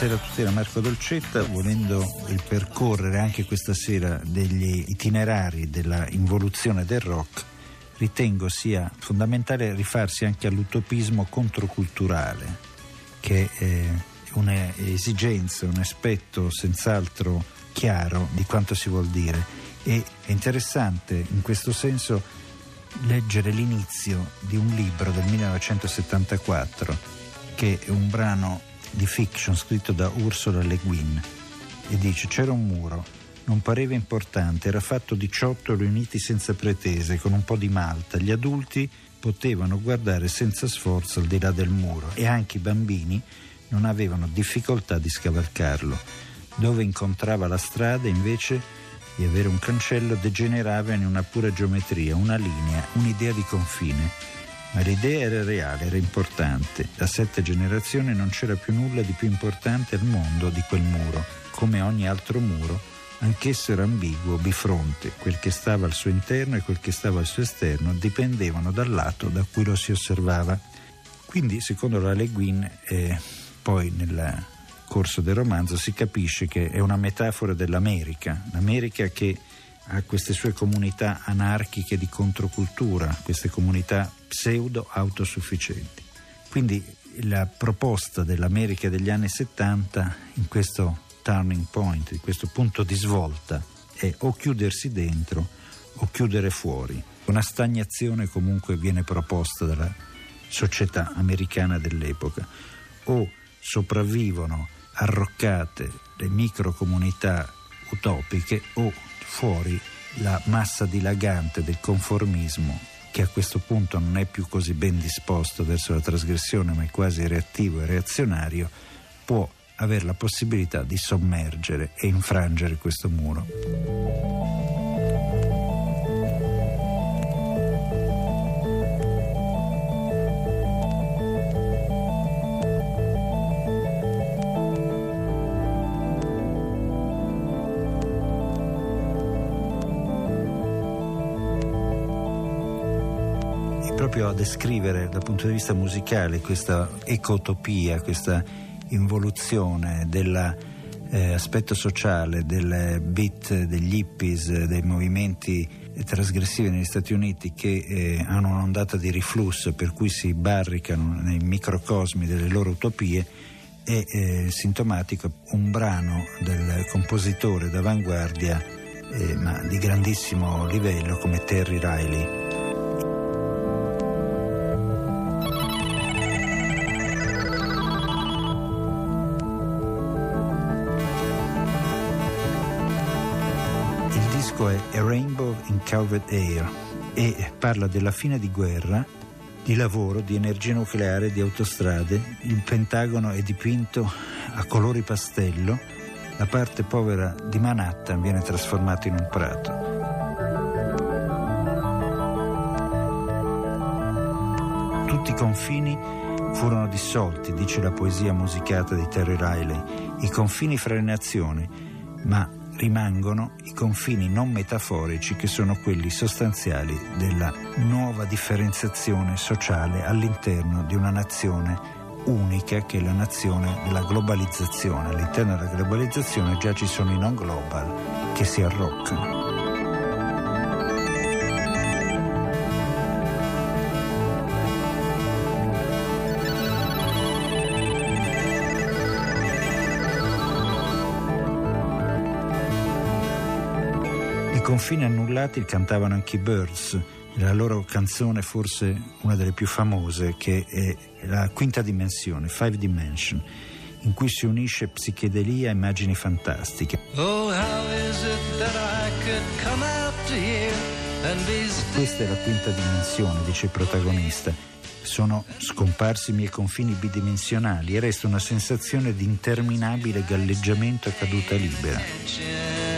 Buonasera a tutti da Marco Dolcetta, volendo il percorrere anche questa sera degli itinerari della involuzione del rock, ritengo sia fondamentale rifarsi anche all'utopismo controculturale, che è un'esigenza, un aspetto senz'altro chiaro di quanto si vuol dire. E è interessante in questo senso leggere l'inizio di un libro del 1974 che è un brano di fiction scritto da Ursula Le Guin e dice c'era un muro non pareva importante era fatto di ciottoli uniti senza pretese con un po' di malta. Gli adulti potevano guardare senza sforzo al di là del muro e anche i bambini non avevano difficoltà di scavalcarlo. Dove incontrava la strada invece di avere un cancello degenerava in una pura geometria una linea un'idea di confine ma l'idea era reale, era importante. Da sette generazioni non c'era più nulla di più importante al mondo di quel muro. Come ogni altro muro, anch'esso era ambiguo, bifronte. Quel che stava al suo interno e quel che stava al suo esterno dipendevano dal lato da cui lo si osservava. Quindi, secondo la Le Guin, eh, poi nel corso del romanzo si capisce che è una metafora dell'America, l'America che ha queste sue comunità anarchiche di controcultura, queste comunità pseudo autosufficienti. Quindi la proposta dell'America degli anni 70 in questo turning point, in questo punto di svolta, è o chiudersi dentro o chiudere fuori. Una stagnazione comunque viene proposta dalla società americana dell'epoca. O sopravvivono arroccate le microcomunità utopiche o fuori la massa dilagante del conformismo che a questo punto non è più così ben disposto verso la trasgressione ma è quasi reattivo e reazionario, può avere la possibilità di sommergere e infrangere questo muro. Proprio a descrivere dal punto di vista musicale questa ecotopia, questa involuzione dell'aspetto eh, sociale, del beat degli hippies, dei movimenti trasgressivi negli Stati Uniti che eh, hanno un'ondata di riflusso per cui si barricano nei microcosmi delle loro utopie è eh, sintomatico un brano del compositore d'avanguardia eh, ma di grandissimo livello come Terry Riley. Disco è A Rainbow in Carved Air e parla della fine di guerra, di lavoro, di energia nucleare, di autostrade. Il Pentagono è dipinto a colori pastello, la parte povera di Manhattan viene trasformata in un prato. Tutti i confini furono dissolti, dice la poesia musicata di Terry Riley, i confini fra le nazioni, ma rimangono i confini non metaforici che sono quelli sostanziali della nuova differenziazione sociale all'interno di una nazione unica che è la nazione della globalizzazione. All'interno della globalizzazione già ci sono i non global che si arroccano. I confini annullati cantavano anche i Birds, la loro canzone forse una delle più famose che è la quinta dimensione, Five Dimension, in cui si unisce psichedelia e immagini fantastiche. Oh, Questa è la quinta dimensione, dice il protagonista. sono scomparsi i miei confini bidimensionali e resta una sensazione di interminabile galleggiamento a caduta libera.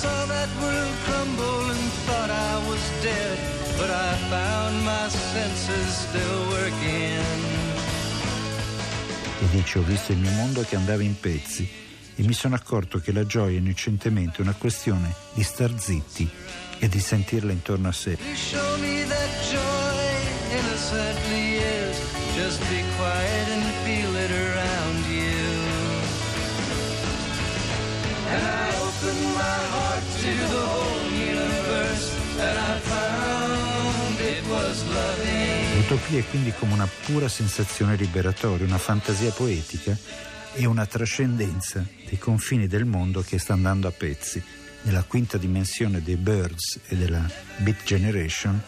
Saw that world crumble and thought I was dead, but I found my senses still working. E dice ho visto il mio mondo che andava in pezzi e mi sono accorto che la gioia innocentemente è una questione di star zitti e di sentirla intorno a sé. Just be quiet and feel it around you. To the whole universe, and I found it was loving. L'utopia è quindi come una pura sensazione liberatoria, una fantasia poetica e una trascendenza dei confini del mondo che sta andando a pezzi. Nella quinta dimensione dei Birds e della Beat Generation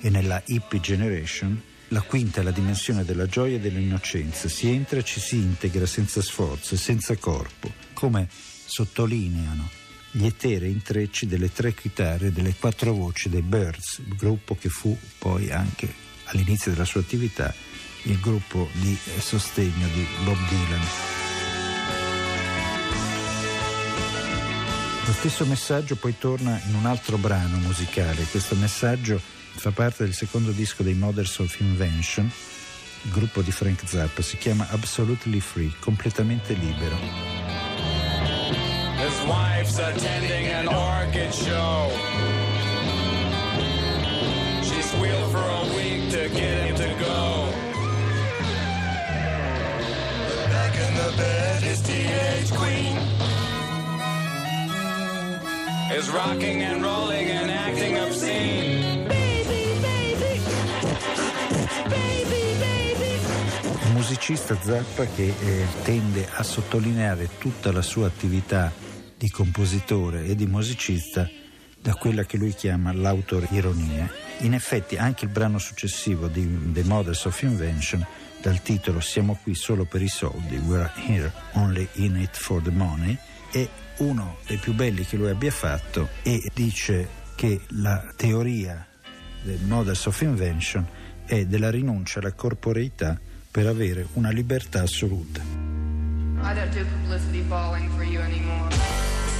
e nella Hippie Generation, la quinta è la dimensione della gioia e dell'innocenza. Si entra e ci si integra senza sforzo e senza corpo, come sottolineano gli eterei intrecci delle tre chitarre e delle quattro voci dei Birds, gruppo che fu poi anche all'inizio della sua attività il gruppo di sostegno di Bob Dylan. Lo stesso messaggio poi torna in un altro brano musicale. Questo messaggio fa parte del secondo disco dei Mothers of Invention, il gruppo di Frank Zappa. Si chiama Absolutely Free, completamente libero. Wife's attending an orchid show. She squealed for a week to get him to go. Back in the bed, his teenage queen is rocking and rolling and acting obscene. Un musicista Zappa che eh, tende a sottolineare tutta la sua attività di compositore e di musicista da quella che lui chiama l'autorironia. In effetti anche il brano successivo di The Mothers of Invention dal titolo Siamo qui solo per i soldi, We're here only in it for the money, è uno dei più belli che lui abbia fatto e dice che la teoria del Mothers of Invention è della rinuncia alla corporeità per avere una libertà assoluta. I don't do publicity balling for you anymore.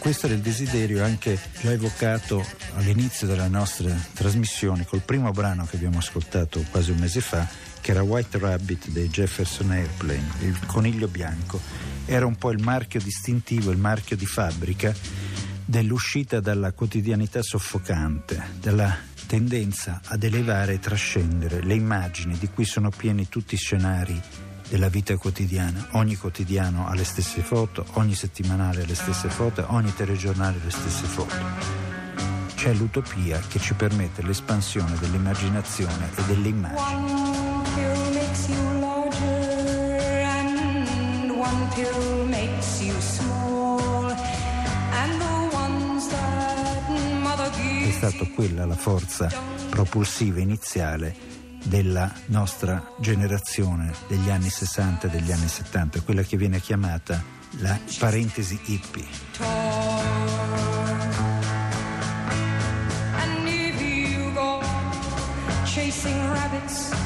Questo era il desiderio anche già evocato all'inizio della nostra trasmissione col primo brano che abbiamo ascoltato quasi un mese fa, che era White Rabbit dei Jefferson Airplane, il coniglio bianco. Era un po' il marchio distintivo, il marchio di fabbrica dell'uscita dalla quotidianità soffocante, dalla tendenza ad elevare e trascendere le immagini di cui sono pieni tutti i scenari della vita quotidiana. Ogni quotidiano ha le stesse foto, ogni settimanale ha le stesse foto, ogni telegiornale ha le stesse foto. C'è l'utopia che ci permette l'espansione dell'immaginazione e delle immagini. È stata quella la forza propulsiva iniziale della nostra generazione degli anni 60 e degli anni 70, quella che viene chiamata la parentesi hippie. Chasing rabbits,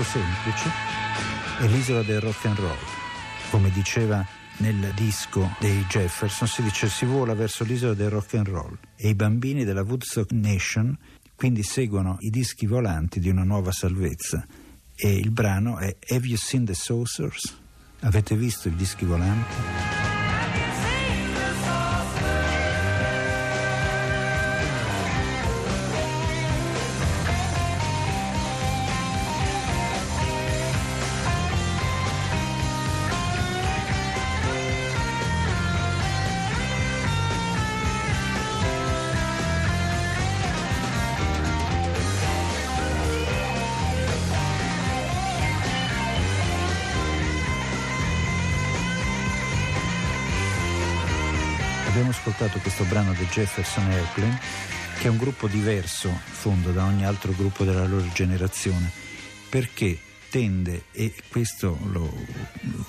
Posto semplice è l'isola del rock and roll. Come diceva nel disco dei Jefferson, si dice si vola verso l'isola del rock and roll e i bambini della Woodstock Nation quindi seguono i dischi volanti di una nuova salvezza e il brano è Have You Seen the Saucers? Avete visto i dischi volanti? Ascoltato questo brano del Jefferson Airplane, che è un gruppo diverso, in fondo, da ogni altro gruppo della loro generazione, perché tende, e questo lo, lo-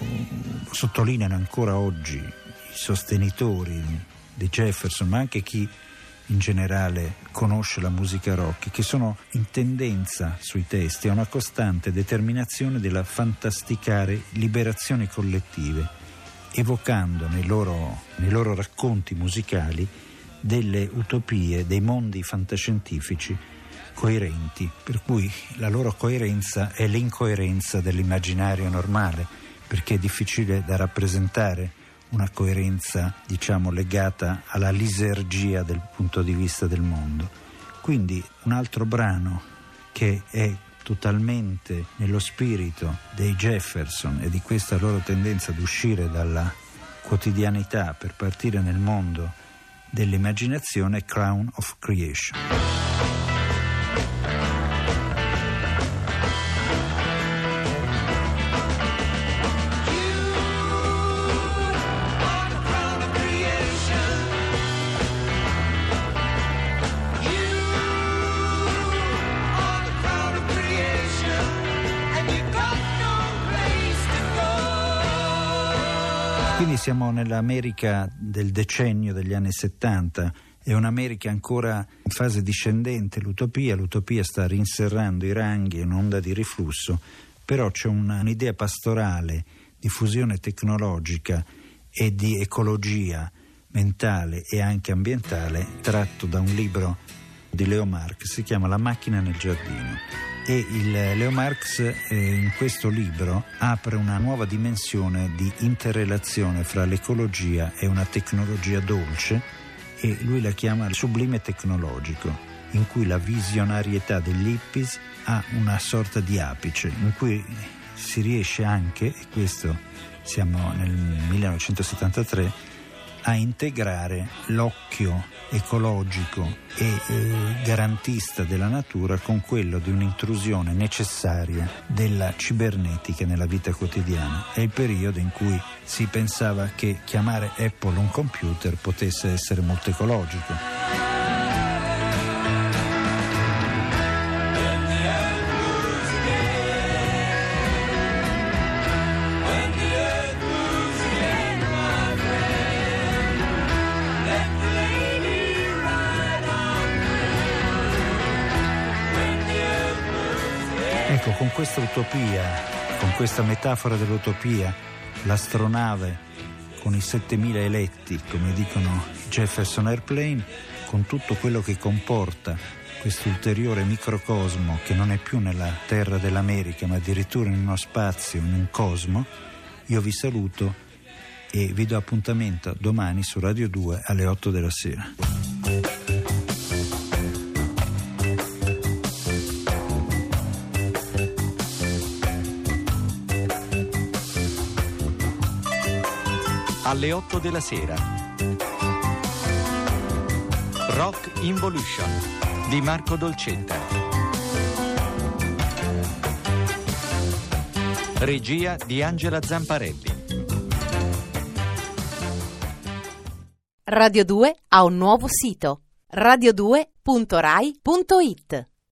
lo sottolineano ancora oggi i sostenitori di Jefferson, ma anche chi in generale conosce la musica rock, che sono in tendenza sui testi a una costante determinazione della fantasticare liberazioni collettive evocando nei loro, nei loro racconti musicali delle utopie, dei mondi fantascientifici coerenti, per cui la loro coerenza è l'incoerenza dell'immaginario normale, perché è difficile da rappresentare una coerenza, diciamo, legata alla lisergia del punto di vista del mondo. Quindi un altro brano che è totalmente nello spirito dei Jefferson e di questa loro tendenza ad uscire dalla quotidianità per partire nel mondo dell'immaginazione Crown of Creation. Siamo nell'America del decennio degli anni 70, è un'America ancora in fase discendente, l'utopia, l'utopia sta rinserrando i ranghi, è un'onda di riflusso, però c'è una- un'idea pastorale di fusione tecnologica e di ecologia mentale e anche ambientale tratto da un libro di Leo Marx, si chiama La macchina nel giardino e il Leo Marx eh, in questo libro apre una nuova dimensione di interrelazione fra l'ecologia e una tecnologia dolce e lui la chiama il sublime tecnologico, in cui la visionarietà degli ha una sorta di apice, in cui si riesce anche, e questo siamo nel 1973, a integrare l'occhio ecologico e eh, garantista della natura con quello di un'intrusione necessaria della cibernetica nella vita quotidiana. È il periodo in cui si pensava che chiamare Apple un computer potesse essere molto ecologico. Questa utopia, con questa metafora dell'utopia, l'astronave con i 7000 eletti, come dicono Jefferson Airplane, con tutto quello che comporta questo ulteriore microcosmo che non è più nella terra dell'America, ma addirittura in uno spazio, in un cosmo, io vi saluto e vi do appuntamento domani su Radio 2 alle 8 della sera. Alle 8 della sera. Rock Involution di Marco Dolcetta. Regia di Angela Zamparelli. Radio 2 ha un nuovo sito radio2.rai.it